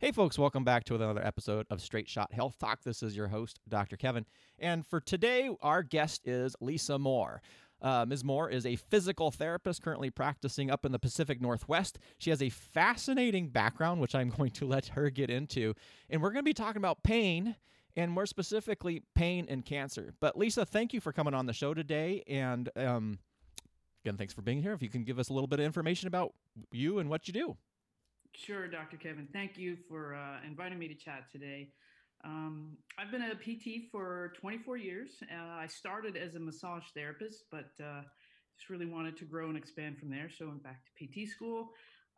Hey, folks, welcome back to another episode of Straight Shot Health Talk. This is your host, Dr. Kevin. And for today, our guest is Lisa Moore. Uh, Ms. Moore is a physical therapist currently practicing up in the Pacific Northwest. She has a fascinating background, which I'm going to let her get into. And we're going to be talking about pain and more specifically, pain and cancer. But Lisa, thank you for coming on the show today. And um, again, thanks for being here. If you can give us a little bit of information about you and what you do. Sure, Dr. Kevin. Thank you for uh, inviting me to chat today. Um, I've been a PT for 24 years. Uh, I started as a massage therapist, but uh, just really wanted to grow and expand from there. So I went back to PT school.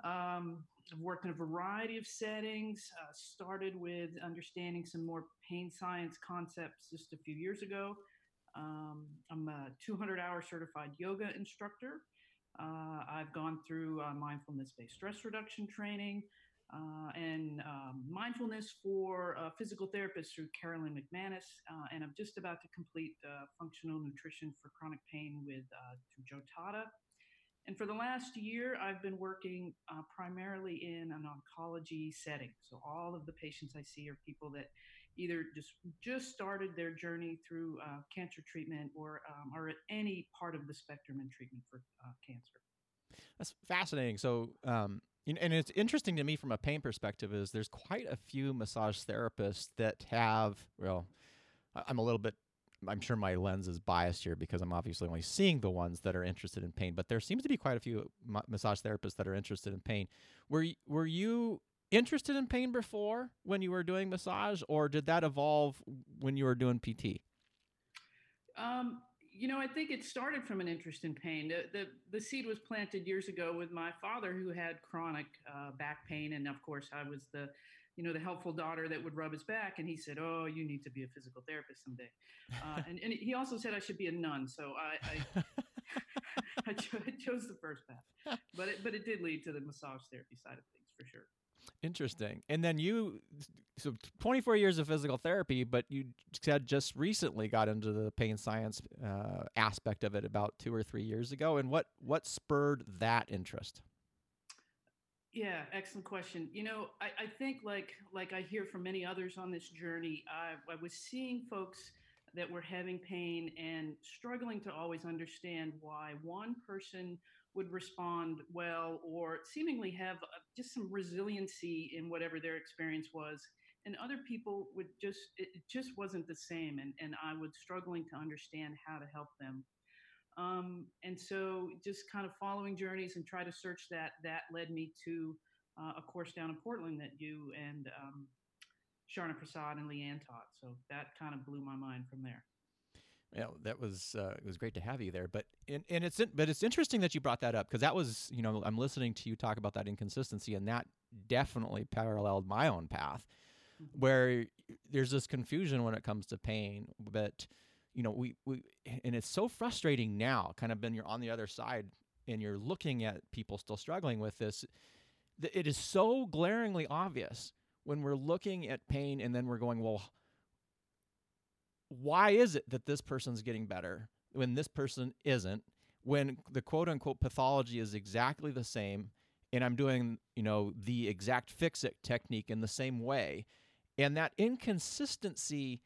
Um, I've worked in a variety of settings. Uh, started with understanding some more pain science concepts just a few years ago. Um, I'm a 200 hour certified yoga instructor. Uh, I've gone through uh, mindfulness based stress reduction training uh, and um, mindfulness for uh, physical therapists through Carolyn McManus. Uh, and I'm just about to complete uh, functional nutrition for chronic pain with through Joe Tatta. And for the last year, I've been working primarily in an oncology setting. So all of the patients I see are people that either just just started their journey through uh, cancer treatment or um, are at any part of the spectrum in treatment for uh, cancer. That's fascinating. So, um, and it's interesting to me from a pain perspective is there's quite a few massage therapists that have well, I'm a little bit. I'm sure my lens is biased here because I'm obviously only seeing the ones that are interested in pain. But there seems to be quite a few massage therapists that are interested in pain. Were were you interested in pain before when you were doing massage, or did that evolve when you were doing PT? Um, you know, I think it started from an interest in pain. The, the, the seed was planted years ago with my father, who had chronic uh, back pain, and of course, I was the you know, the helpful daughter that would rub his back. And he said, Oh, you need to be a physical therapist someday. Uh, and, and he also said I should be a nun. So I, I, I, chose the first path, but it, but it did lead to the massage therapy side of things for sure. Interesting. And then you, so 24 years of physical therapy, but you said just recently got into the pain science uh, aspect of it about two or three years ago. And what what spurred that interest? Yeah, excellent question. You know, I, I think like like I hear from many others on this journey, I, I was seeing folks that were having pain and struggling to always understand why one person would respond well or seemingly have uh, just some resiliency in whatever their experience was. And other people would just it just wasn't the same and, and i was struggling to understand how to help them. Um, and so just kind of following journeys and try to search that that led me to uh, a course down in portland that you and um, sharna prasad and leanne taught. So that kind of blew my mind from there know, that was uh, it was great to have you there. But and, and it's but it's interesting that you brought that up because that was you know I'm listening to you talk about that inconsistency and that definitely paralleled my own path, mm-hmm. where there's this confusion when it comes to pain. But you know we we and it's so frustrating now. Kind of been you're on the other side and you're looking at people still struggling with this. It is so glaringly obvious when we're looking at pain and then we're going well why is it that this person's getting better when this person isn't? When the quote unquote pathology is exactly the same, and I'm doing, you know, the exact fix it technique in the same way. And that inconsistency,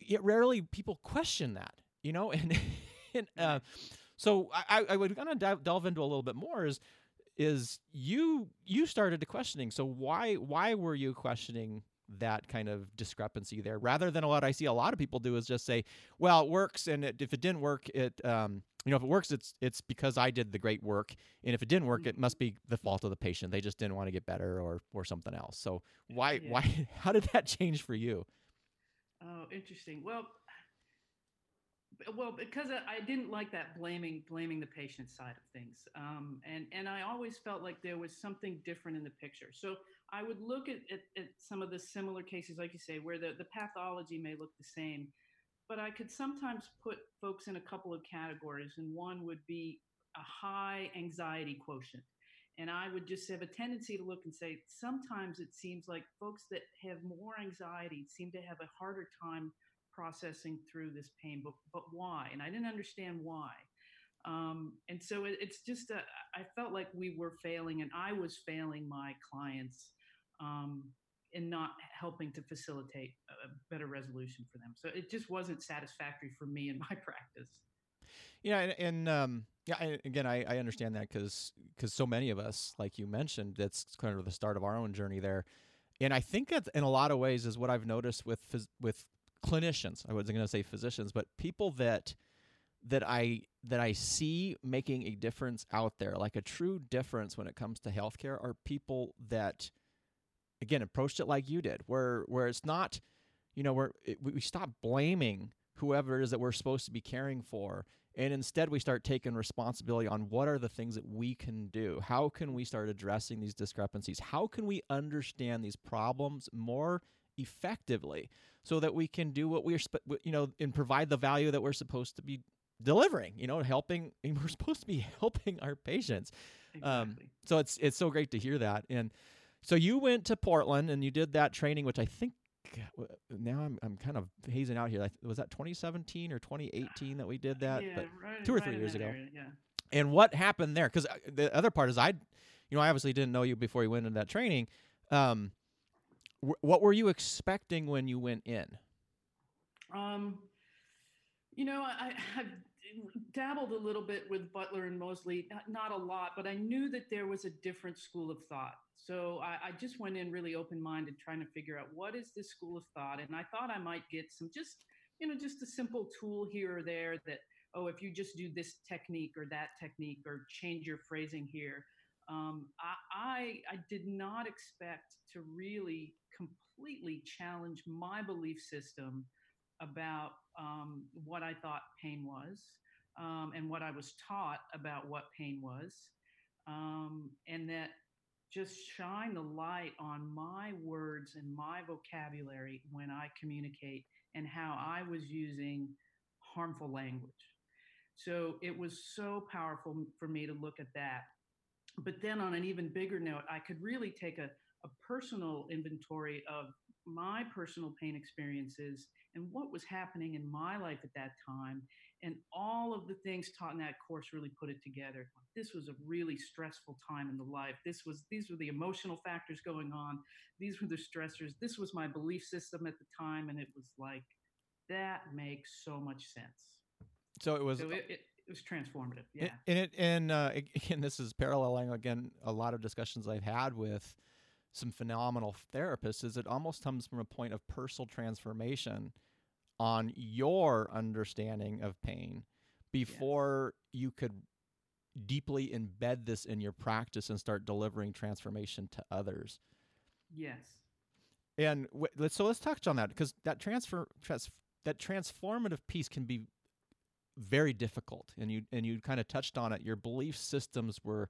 yet rarely people question that, you know, and, and uh, so I, I would kind of delve into a little bit more is is you you started to questioning. So why why were you questioning that kind of discrepancy there rather than a lot I see a lot of people do is just say, well, it works. And it, if it didn't work, it, um, you know, if it works, it's, it's because I did the great work. And if it didn't work, it mm-hmm. must be the fault of the patient. They just didn't want to get better or, or something else. So why, yeah. why, how did that change for you? Oh, interesting. Well, well because I, didn't like that blaming blaming the patient side of things um, and and i always felt like there was something different in the picture so i would look at, at, at, some of the similar cases like you say where the, the pathology may look the same but i could sometimes put folks in a couple of categories and one would be a high anxiety quotient and i would just have a tendency to look and say sometimes it seems like folks that have more anxiety seem to have a harder time processing through this pain, but but why? And I didn't understand why. Um, and so it, it's just a, I felt like we were failing, and I was failing my clients um, and not helping to facilitate a better resolution for them. So it just wasn't satisfactory for me in my practice. Yeah, and, and um, yeah, I, again, I, I understand that because because so many of us, like you mentioned, that's kind of the start of our own journey there, and I think that in a lot of ways is what I've noticed with with clinicians. I wasn't going to say physicians, but people that that I that I see making a difference out there, like a true difference when it comes to healthcare, are people that again approached it like you did, where where it's not, you know, where it, we stop blaming whoever it is that we're supposed to be caring for and instead, we start taking responsibility on what are the things that we can do? How can we start addressing these discrepancies? How can we understand these problems more effectively so that we can do what we're, you know, and provide the value that we're supposed to be delivering, you know, helping, we're supposed to be helping our patients. Um, exactly. Um, so it's, it's so great to hear that. And so you went to Portland and you did that training, which I think now I'm I'm kind of hazing out here. Was that 2017 or 2018 that we did that? Yeah, but right, two or right three years ago. Area, yeah. And what happened there? Because uh, the other part is I, you know, I obviously didn't know you before you went into that training. Um, wh- what were you expecting when you went in? Um, you know, I, I've dabbled a little bit with Butler and Moseley, not a lot, but I knew that there was a different school of thought. So I, I just went in really open minded, trying to figure out what is this school of thought. And I thought I might get some just, you know, just a simple tool here or there that, oh, if you just do this technique or that technique or change your phrasing here. Um, I, I, I did not expect to really completely challenge my belief system about um, what I thought pain was um, and what I was taught about what pain was. Um, and that just shine the light on my words and my vocabulary when I communicate and how I was using harmful language. So it was so powerful for me to look at that. But then, on an even bigger note, I could really take a, a personal inventory of my personal pain experiences and what was happening in my life at that time and all of the things taught in that course really put it together. This was a really stressful time in the life. This was these were the emotional factors going on. These were the stressors. This was my belief system at the time and it was like that makes so much sense. So it was so it, it, it was transformative yeah. and it and uh, again this is paralleling again a lot of discussions i've had with some phenomenal therapists is it almost comes from a point of personal transformation on your understanding of pain before yes. you could deeply embed this in your practice and start delivering transformation to others. Yes. And w- let's so let's touch on that because that transfer trans, that transformative piece can be very difficult and you and you kind of touched on it your belief systems were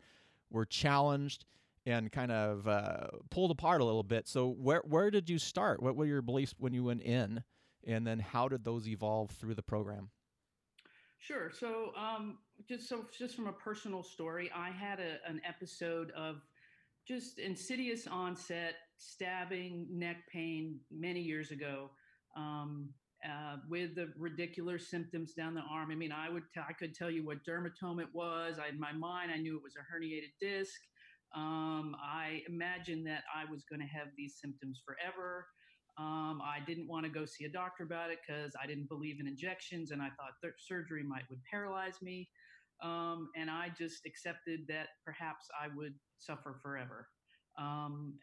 were challenged and kind of uh, pulled apart a little bit so where where did you start what were your beliefs when you went in and then how did those evolve through the program? Sure. So, um, just so just from a personal story, I had a, an episode of just insidious onset stabbing neck pain many years ago. Um, uh, with the ridiculous symptoms down the arm. I mean, I would t- I could tell you what dermatome it was. I, in my mind, I knew it was a herniated disc. Um, I imagined that I was going to have these symptoms forever. Um, I didn't want to go see a doctor about it because I didn't believe in injections and I thought th- surgery might would paralyze me. Um, and I just accepted that perhaps I would suffer forever. Um,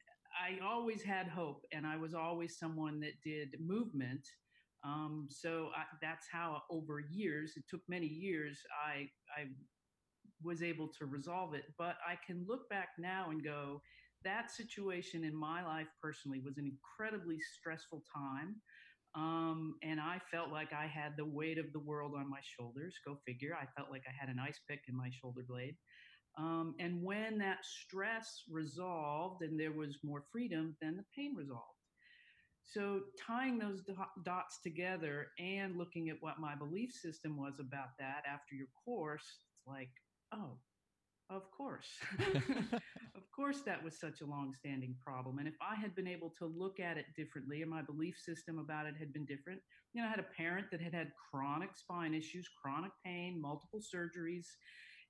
I always had hope, and I was always someone that did movement. Um, so I, that's how, over years, it took many years, I I was able to resolve it. But I can look back now and go, that situation in my life personally was an incredibly stressful time. Um, and I felt like I had the weight of the world on my shoulders. Go figure. I felt like I had an ice pick in my shoulder blade. Um, and when that stress resolved and there was more freedom, then the pain resolved. So tying those dots together and looking at what my belief system was about that after your course, it's like, oh, of course. course, that was such a long-standing problem. And if I had been able to look at it differently and my belief system about it had been different, you know, I had a parent that had had chronic spine issues, chronic pain, multiple surgeries.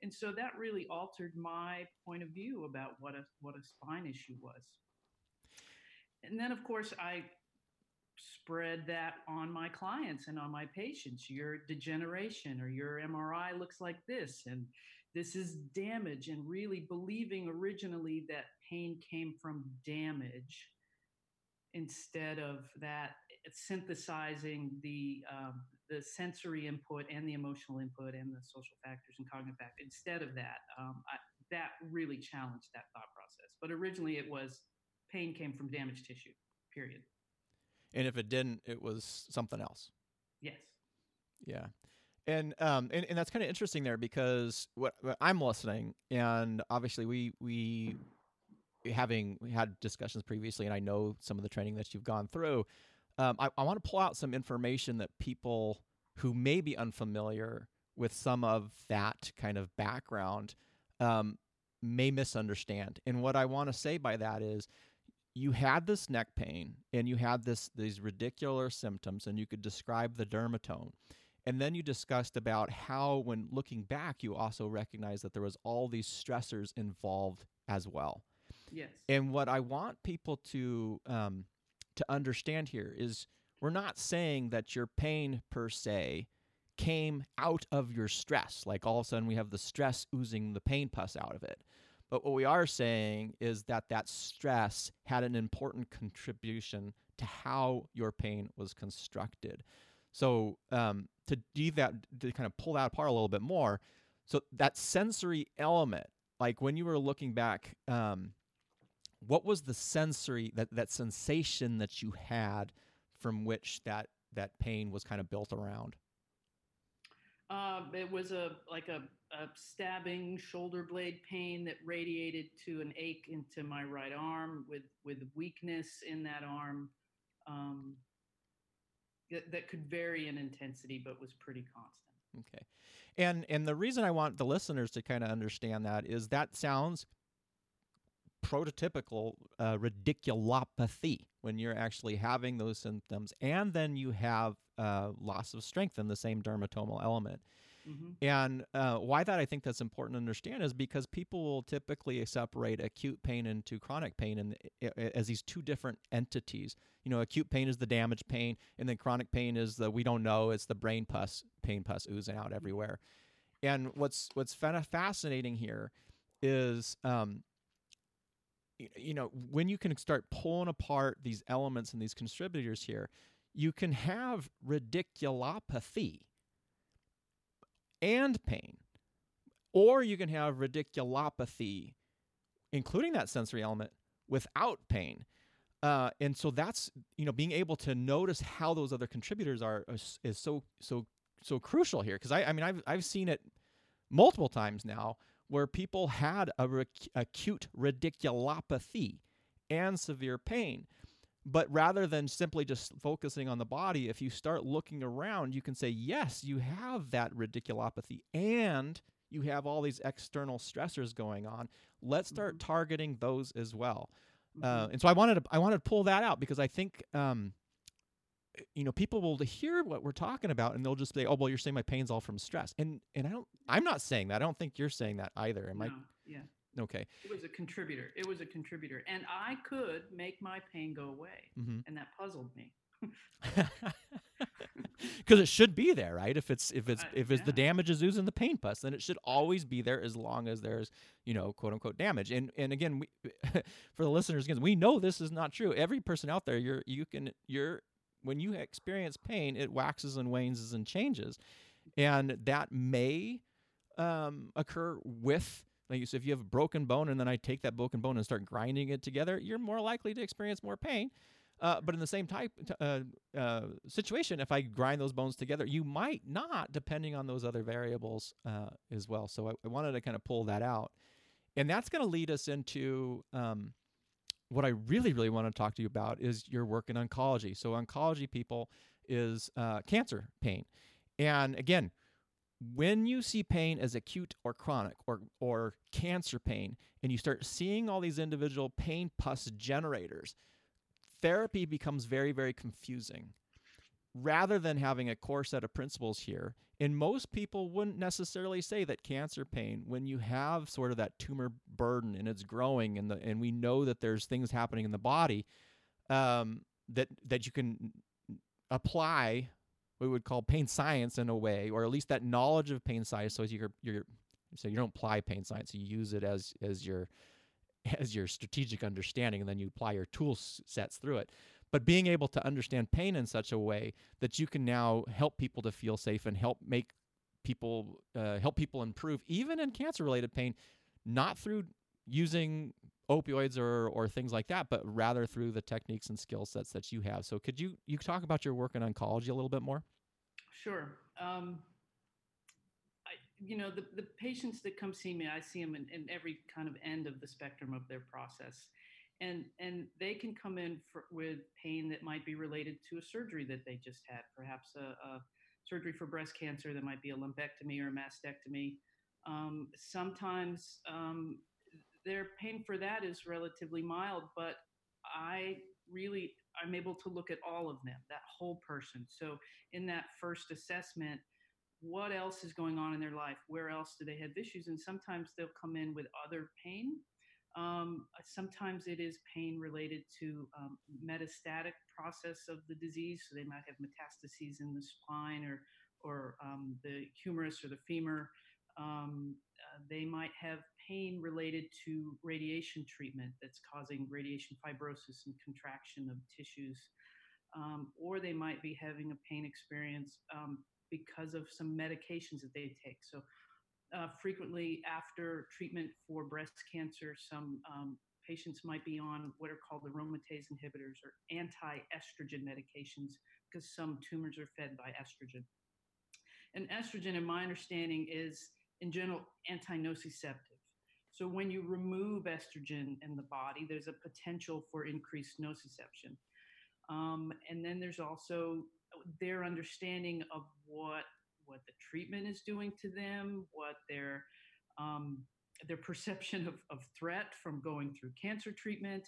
And so that really altered my point of view about what a what a spine issue was. and then of course I spread that on my clients and on my patients. Your degeneration or your MRI looks like this, and this is damage, and really believing originally that pain came from damage instead of that synthesizing the um, the sensory input and the emotional input and the social factors and cognitive factors. Instead of that, um, I, that really challenged that thought process. But originally, it was pain came from damaged tissue. Period. And if it didn't, it was something else. Yes. Yeah. And um and, and that's kind of interesting there because what, what I'm listening and obviously we we having had discussions previously and I know some of the training that you've gone through um, I, I want to pull out some information that people who may be unfamiliar with some of that kind of background um, may misunderstand. And what I want to say by that is you had this neck pain and you had this these ridiculous symptoms and you could describe the dermatome. And then you discussed about how when looking back you also recognized that there was all these stressors involved as well. Yes. And what I want people to um, to understand here is we're not saying that your pain per se came out of your stress. Like all of a sudden we have the stress oozing the pain pus out of it. But what we are saying is that that stress had an important contribution to how your pain was constructed. So um, to do that, to kind of pull that apart a little bit more, so that sensory element, like when you were looking back, um, what was the sensory that that sensation that you had from which that that pain was kind of built around? Um, it was a like a, a, stabbing shoulder blade pain that radiated to an ache into my right arm with with weakness in that arm um, that, that could vary in intensity but was pretty constant. Okay. And and the reason I want the listeners to kind of understand that is that sounds prototypical uh, radiculopathy when you're actually having those symptoms, and then you have uh, loss of strength in the same dermatomal element. Mm-hmm. And uh, why that I think that's important to understand is because people will typically separate acute pain into chronic pain and as these two different entities. You know, acute pain is the damaged pain, and then chronic pain is the we don't know. It's the brain pus, pain pus oozing out everywhere. And what's what's fascinating here is um, you know, when you can start pulling apart these elements and these contributors here, you can have radiculopathy and pain, or you can have radiculopathy, including that sensory element, without pain. Uh, and so that's you know being able to notice how those other contributors are is, is so so so crucial here because I, I mean I've I've seen it multiple times now where people had a rec- acute radiculopathy and severe pain. But rather than simply just focusing on the body, if you start looking around, you can say, yes, you have that radiculopathy and you have all these external stressors going on. Let's start mm-hmm. targeting those as well. Uh, mm-hmm. Uh, and so I wanted to I wanted to pull that out because I think um, you know people will hear what we're talking about and they'll just say oh well you're saying my pain's all from stress and and i don't i'm not saying that i don't think you're saying that either am no, i yeah okay. It was a contributor. It was a contributor. And i could make my pain go away. Mm-hmm. and that puzzled me. Because it should be there right? If it's if it's uh, if it's yeah. the damage is oozing the pain pus then it should always be there as long as there's you know quote unquote damage. And and again we for the listeners again we know this is not true. Every person out there you're you can you're when you experience pain, it waxes and wanes and changes. And that may um, occur with, like you said, if you have a broken bone and then I take that broken bone and start grinding it together, you're more likely to experience more pain. Uh, but in the same type uh, uh, situation, if I grind those bones together, you might not, depending on those other variables uh, as well. So I, I, wanted to kind of pull that out, and that's going to lead us into um, what I really, really want to talk to you about is your work in oncology. So, oncology people is uh, cancer pain. And again, when you see pain as acute or chronic or, or cancer pain, and you start seeing all these individual pain pus generators, therapy becomes very, very confusing rather than having a core set of principles here. And most people wouldn't necessarily say that cancer pain, when you have sort of that tumor burden and it's growing, and the and we know that there's things happening in the body, um, that that you can apply we would call pain science in a way, or at least that knowledge of pain science. So you're you're so you don't apply pain science, you use it as as your as your strategic understanding, and then you apply your tool sets through it. But being able to understand pain in such a way that you can now help people to feel safe and help make people uh, help people improve, even in cancer-related pain, not through using opioids or or things like that, but rather through the techniques and skill sets that you have. So could you you talk about your work in oncology a little bit more? Sure. Um, I, you know, the, the patients that come see me, I see them in, in every kind of end of the spectrum of their process. And, and they can come in for, with pain that might be related to a surgery that they just had, perhaps a, a surgery for breast cancer that might be a lumpectomy or a mastectomy. Um, sometimes um, their pain for that is relatively mild, but I really I'm able to look at all of them, that whole person. So in that first assessment, what else is going on in their life? Where else do they have issues? And sometimes they'll come in with other pain. Um, sometimes it is pain related to um, metastatic process of the disease. So they might have metastases in the spine or or um, the humerus or the femur. Um, uh, they might have pain related to radiation treatment that's causing radiation fibrosis and contraction of tissues. Um, or they might be having a pain experience um, because of some medications that they take. So, uh, frequently after treatment for breast cancer, some um, patients might be on what are called aromatase inhibitors or anti estrogen medications because some tumors are fed by estrogen. And estrogen, in my understanding, is in general anti-nociceptive. So when you remove estrogen in the body, there's a potential for increased nociception. Um, and then there's also their understanding of what what the treatment is doing to them, what their um, their perception of, of threat from going through cancer treatment,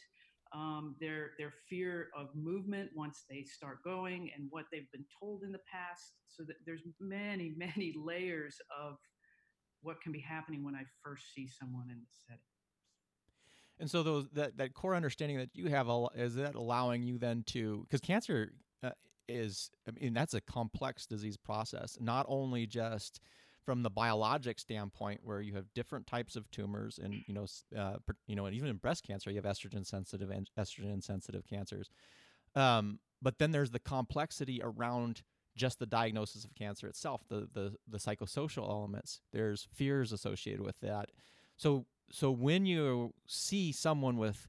um, their their fear of movement once they start going, and what they've been told in the past. So that there's many many layers of what can be happening when I first see someone in the setting. And so those that that core understanding that you have is that allowing you then to because cancer uh, is I mean that's a complex disease process not only just from the biologic standpoint where you have different types of tumors and you know uh, you know and even in breast cancer you have estrogen sensitive and estrogen sensitive cancers um, but then there's the complexity around just the diagnosis of cancer itself, the the the psychosocial elements. There's fears associated with that. So so when you see someone with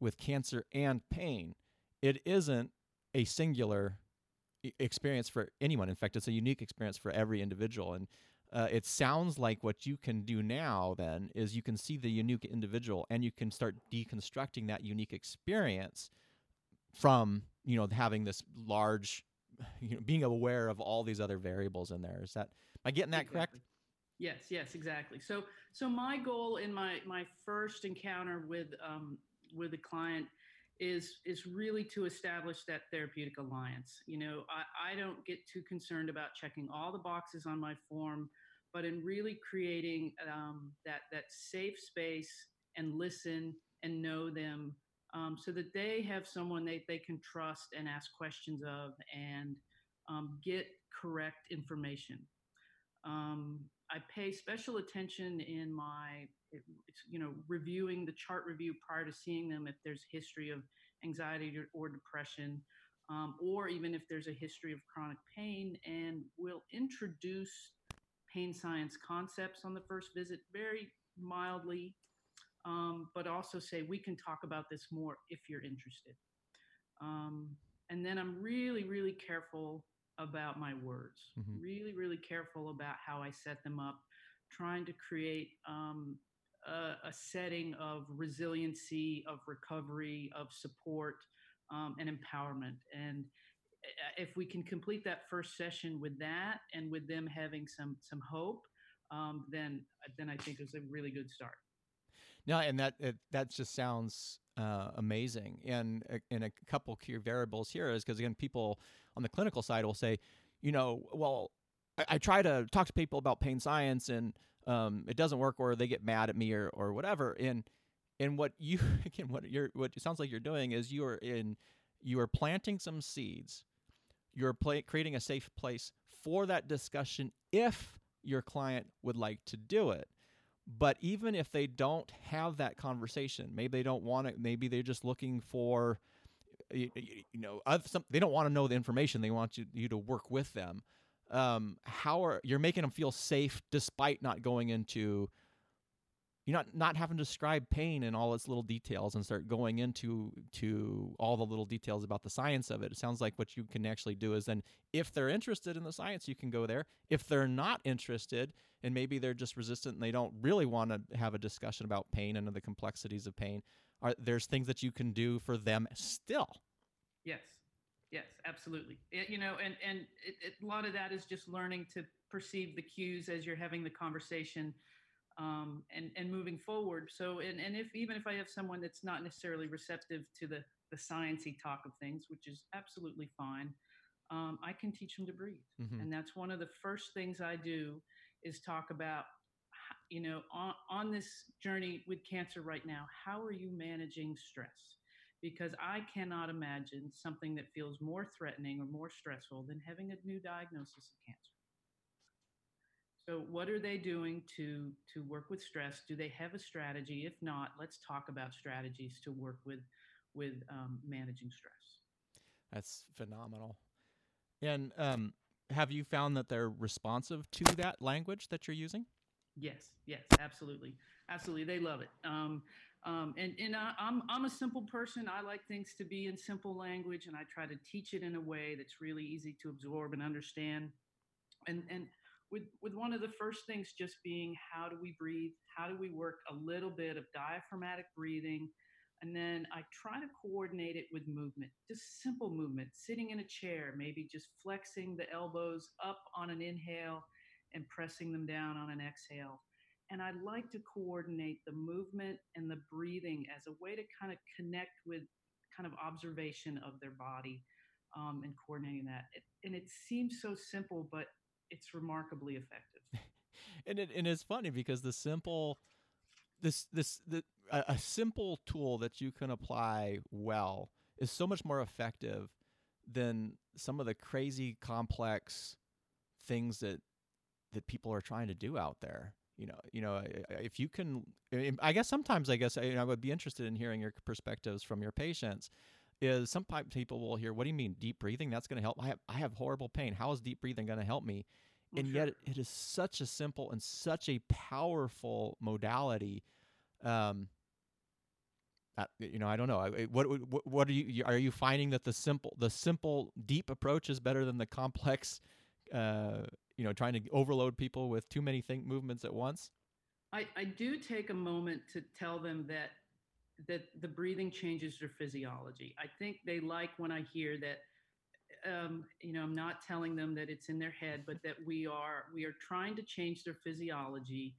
with cancer and pain, it isn't a singular experience for anyone. In fact, it's a unique experience for every individual. And uh, it sounds like what you can do now then is you can see the unique individual and you can start deconstructing that unique experience from you know having this large you know, being aware of all these other variables in there. Is that am I getting that exactly. correct? Yes, yes, exactly. So, so my goal in my my first encounter with um, with a client is is really to establish that therapeutic alliance. You know, I, I don't get too concerned about checking all the boxes on my form, but in really creating um, that that safe space and listen and know them um, so that they have someone they, they can trust and ask questions of and um, get correct information. Um, I pay special attention in my, you know, reviewing the chart review prior to seeing them if there's history of anxiety or depression, um, or even if there's a history of chronic pain, and we'll introduce pain science concepts on the first visit very mildly um, but also say we can talk about this more if you're interested. Um, and then I'm really, really careful about my words, mm-hmm. really, really careful about how I set them up, trying to create um, a, a, setting of resiliency, of recovery, of support, um, and empowerment. And uh, if we can complete that first session with that and with them having some some hope, um, then then I think it's a really good start. No, and that it, that just sounds uh, amazing. And in a couple key variables here is because again, people on the clinical side will say, you know, well, I, I try to talk to people about pain science and um, it doesn't work, or they get mad at me, or or whatever. And And what you again, what you're, what it sounds like you're doing is you are in, you are planting some seeds. You're play, creating a safe place for that discussion if your client would like to do it. But even if they don't have that conversation, maybe they don't want it. Maybe they're just looking for, you, know, some, they don't want to know the information. They want you, you to work with them. Um, how are you're making them feel safe despite not going into you're not not having to describe pain in all its little details and start going into to all the little details about the science of it. It sounds like what you can actually do is then if they're interested in the science, you can go there. If they're not interested and maybe they're just resistant and they don't really want to have a discussion about pain and the complexities of pain, are there's things that you can do for them still. Yes. Yes, absolutely. It, you know, and and it, it, a lot of that is just learning to perceive the cues as you're having the conversation um, and and moving forward. So and and if even if I have someone that's not necessarily receptive to the the sciency talk of things, which is absolutely fine, um, I can teach them to breathe, mm-hmm. and that's one of the first things I do is talk about you know on on this journey with cancer right now. How are you managing stress? Because I cannot imagine something that feels more threatening or more stressful than having a new diagnosis of cancer. So, what are they doing to to work with stress? Do they have a strategy? If not, let's talk about strategies to work with with um, managing stress. That's phenomenal. And um, have you found that they're responsive to that language that you're using? Yes, yes, absolutely, absolutely. They love it. Um, um, and and I, I'm I'm a simple person. I like things to be in simple language, and I try to teach it in a way that's really easy to absorb and understand. And and with with one of the first things just being how do we breathe? How do we work a little bit of diaphragmatic breathing? And then i try to coordinate it with movement just simple movement sitting in a chair maybe just flexing the elbows up on an inhale and pressing them down on an exhale. And i like to coordinate the movement and the breathing as a way to kind of connect with kind of observation of their body um, and coordinating that. And it seems so simple but it's remarkably effective. and it and it's funny because the simple this this the a, a simple tool that you can apply well is so much more effective than some of the crazy complex things that that people are trying to do out there you know you know if you can i guess sometimes i guess I, I would be interested in hearing your perspectives from your patients is some people will hear, "What do you mean deep breathing? That's going to help. I have I have horrible pain. How is deep breathing going to help me?" and sure. yet it is such a simple and such a powerful modality. Um, uh, you know, I don't know. What, what what are you are you finding that the simple the simple deep approach is better than the complex? Uh, you know, trying to overload people with too many think movements at once. I, I do take a moment to tell them that that the breathing changes their physiology. I think they like when I hear that. Um, you know, I'm not telling them that it's in their head, but that we are we are trying to change their physiology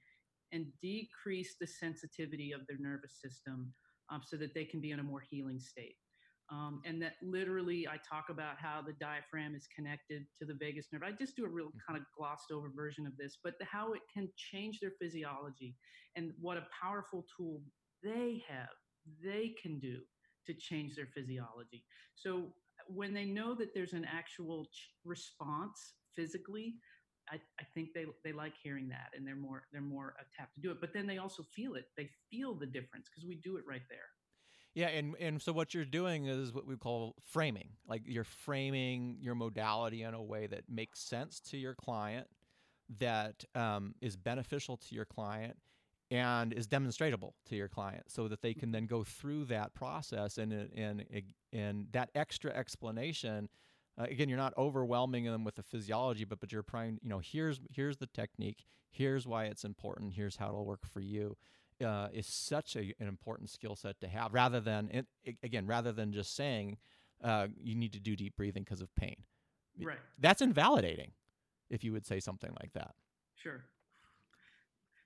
and decrease the sensitivity of their nervous system um, so that they can be in a more healing state. Um, and that literally, I talk about how the diaphragm is connected to the vagus nerve. I just do a real mm-hmm. kind of glossed over version of this, but the, how it can change their physiology and what a powerful tool they have they can do to change their physiology. So when they know that there's an actual response physically, I, I, think they, they like hearing that and they're more they're more tapped to do it. But then they also feel it. They feel the difference because we do it right there. Yeah, and and so what you're doing is what we call framing. Like you're framing your modality in a way that makes sense to your client, that um, is beneficial to your client, and is demonstratable to your client so that they can then go through that process and and and that extra explanation uh, again you're not overwhelming them with the physiology but but you're trying you know here's here's the technique here's why it's important here's how it'll work for you uh, is such a, an important skill set to have rather than it, again rather than just saying uh, you need to do deep breathing because of pain. Right. That's invalidating if you would say something like that. Sure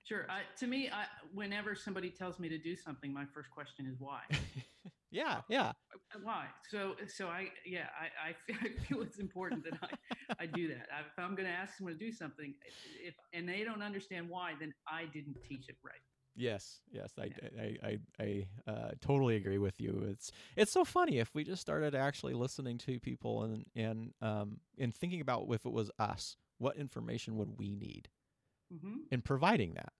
Sure. I, to me, I, whenever somebody tells me to do something, my first question is why. yeah, yeah. Why? So, so I, yeah, I, I, feel it's important that I, I do that. If I'm going to ask someone to do something, if and they don't understand why, then I didn't teach it right. Yes, yes, I, I, I, I uh, totally agree with you. It's it's so funny if we just started actually listening to people and and um and thinking about if it was us, what information would we need, mm-hmm. in providing that.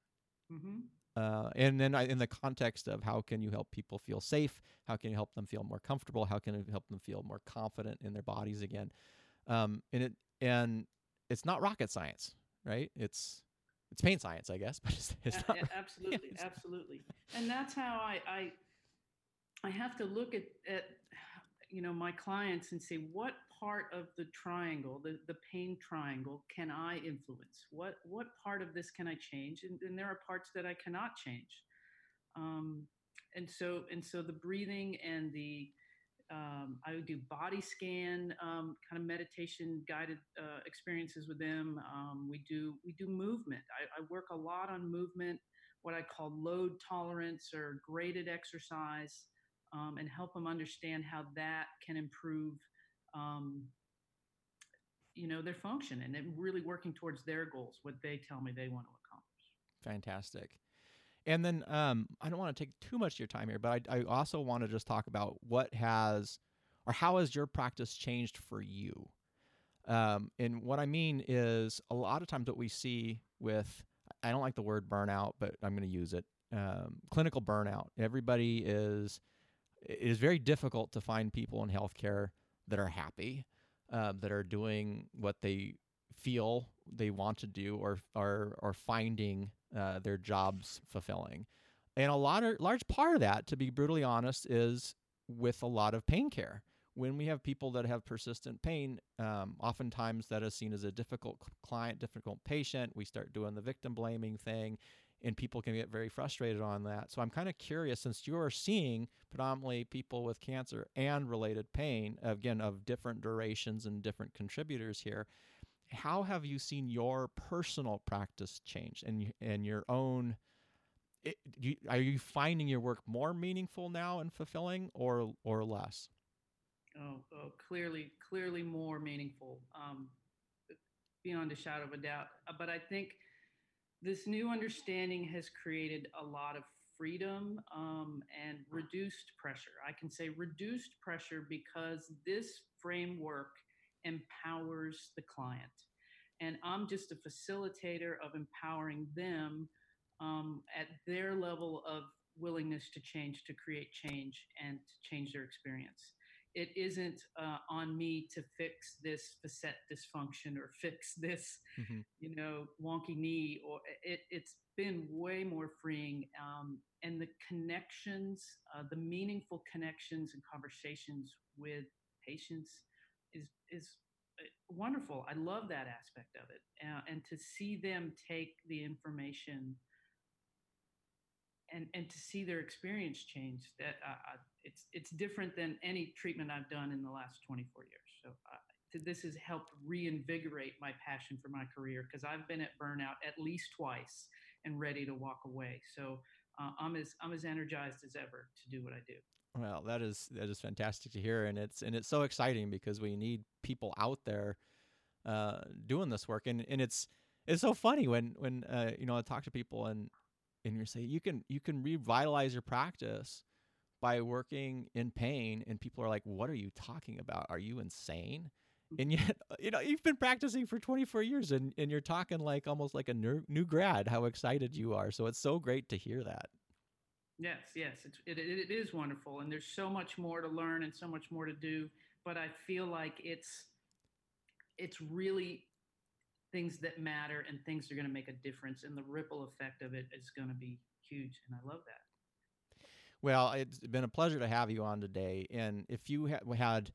Mm-hmm. Uh, and then I, in the context of how can you help people feel safe? How can you help them feel more comfortable? How can you help them feel more confident in their bodies again? Um, and it and it's not rocket science, right? It's it's pain science, I guess, but it's, it's not. absolutely, yeah, absolutely. And that's how I, I I have to look at at you know my clients and say what part of the triangle, the the pain triangle, can I influence? What what part of this can I change? And, and there are parts that I cannot change. Um, and so and so the breathing and the um, I would do body scan um, kind of meditation guided uh, experiences with them. Um, we do we do movement. I, I, work a lot on movement, what I call load tolerance or graded exercise, um, and help them understand how that can improve, um, you know, their function and really working towards their goals, what they tell me they want to accomplish. Fantastic. And then um, I don't want to take too much of your time here, but I, I also want to just talk about what has or how has your practice changed for you? Um, and what I mean is a lot of times what we see with, I don't like the word burnout, but I'm going to use it. Um, clinical burnout. Everybody is, it is very difficult to find people in healthcare that are happy, uh, that are doing what they feel they want to do or are, are finding uh, their jobs fulfilling. And a lot of large part of that, to be brutally honest, is with a lot of pain care. When we have people that have persistent pain, um, oftentimes that is seen as a difficult client, difficult patient. We start doing the victim blaming thing, and people can get very frustrated on that. So I'm kind of curious, since you are seeing predominantly people with cancer and related pain, again, of different durations and different contributors here, how have you seen your personal practice change and and your own it, you, are you finding your work more meaningful now and fulfilling or or less oh, oh clearly clearly more meaningful um, beyond a shadow of a doubt uh, but i think this new understanding has created a lot of freedom um, and reduced pressure i can say reduced pressure because this framework empowers the client. And I'm just a facilitator of empowering them um, at their level of willingness to change, to create change, and to change their experience. It isn't uh, on me to fix this facet dysfunction or fix this, mm-hmm. you know, wonky knee. Or it, has been way more freeing, um, and the connections, uh, the meaningful connections and conversations with patients is is uh, wonderful. I love that aspect of it, uh, and to see them take the information and and to see their experience change. That uh, it's it's different than any treatment I've done in the last 24 years. So. Uh, this has helped reinvigorate my passion for my career because I've been at burnout at least twice and ready to walk away. So uh, I'm as I'm as energized as ever to do what I do. Well, that is that is fantastic to hear, and it's and it's so exciting because we need people out there uh, doing this work, and and it's it's so funny when when uh, you know I talk to people and and you say you can you can revitalize your practice by working in pain, and people are like, "What are you talking about? Are you insane?" And mm-hmm. yet, uh, you know, you've been practicing for 24 years, and and you're talking like almost like a new, new grad. How excited you are! So it's so great to hear that. Yes, yes, it's, it, it is wonderful, and there's so much more to learn and so much more to do. But I feel like it's it's really things that matter and things that are going to make a difference, and the ripple effect of it is going to be huge, and I love that. Well, it's been a pleasure to have you on today, and if you ha- had,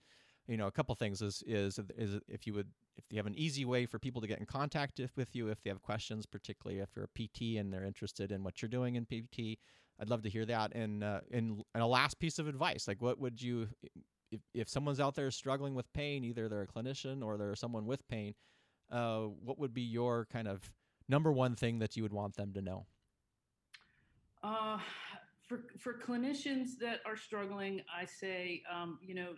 you know, a couple things is is is if you would if you have an easy way for people to get in contact if, with you if they have questions, particularly if you're a PT and they're interested in what you're doing in PT, I'd love to hear that. And uh, and, and a last piece of advice, like what would you, if if someone's out there struggling with pain, either they're a clinician or they're someone with pain, uh, what would be your kind of number one thing that you would want them to know? Uh, for for clinicians that are struggling, I say, um, you know,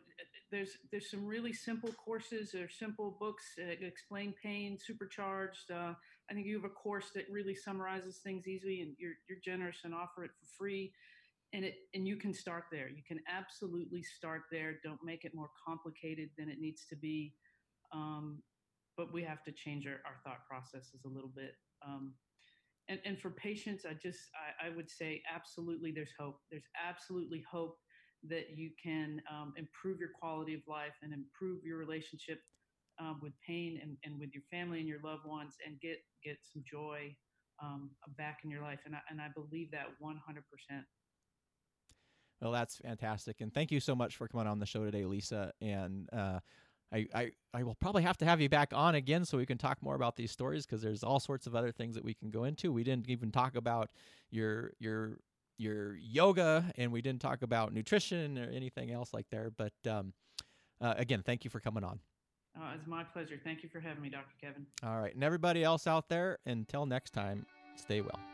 there's there's some really simple courses or simple books that explain pain, supercharged. Uh, I think you have a course that really summarizes things easily, and you're you're generous and offer it for free. And it and you can start there. You can absolutely start there. Don't make it more complicated than it needs to be. Um, but we have to change our, our thought processes a little bit. Um, and, and for patients, I just I, I, would say absolutely there's hope. There's absolutely hope that you can um, improve your quality of life and improve your relationship um, with pain and, and with your family and your loved ones and get get some joy um, back in your life. And I, and I believe that 100%. Well, that's fantastic. And thank you so much for coming on the show today, Lisa. And uh, I, I, I will probably have to have you back on again so we can talk more about these stories because there's all sorts of other things that we can go into. We didn't even talk about your your your yoga and we didn't talk about nutrition or anything else like there. But um, uh, again, thank you for coming on. Uh, it's my pleasure. Thank you for having me, Dr. Kevin. All right. And everybody else out there, until next time, stay well.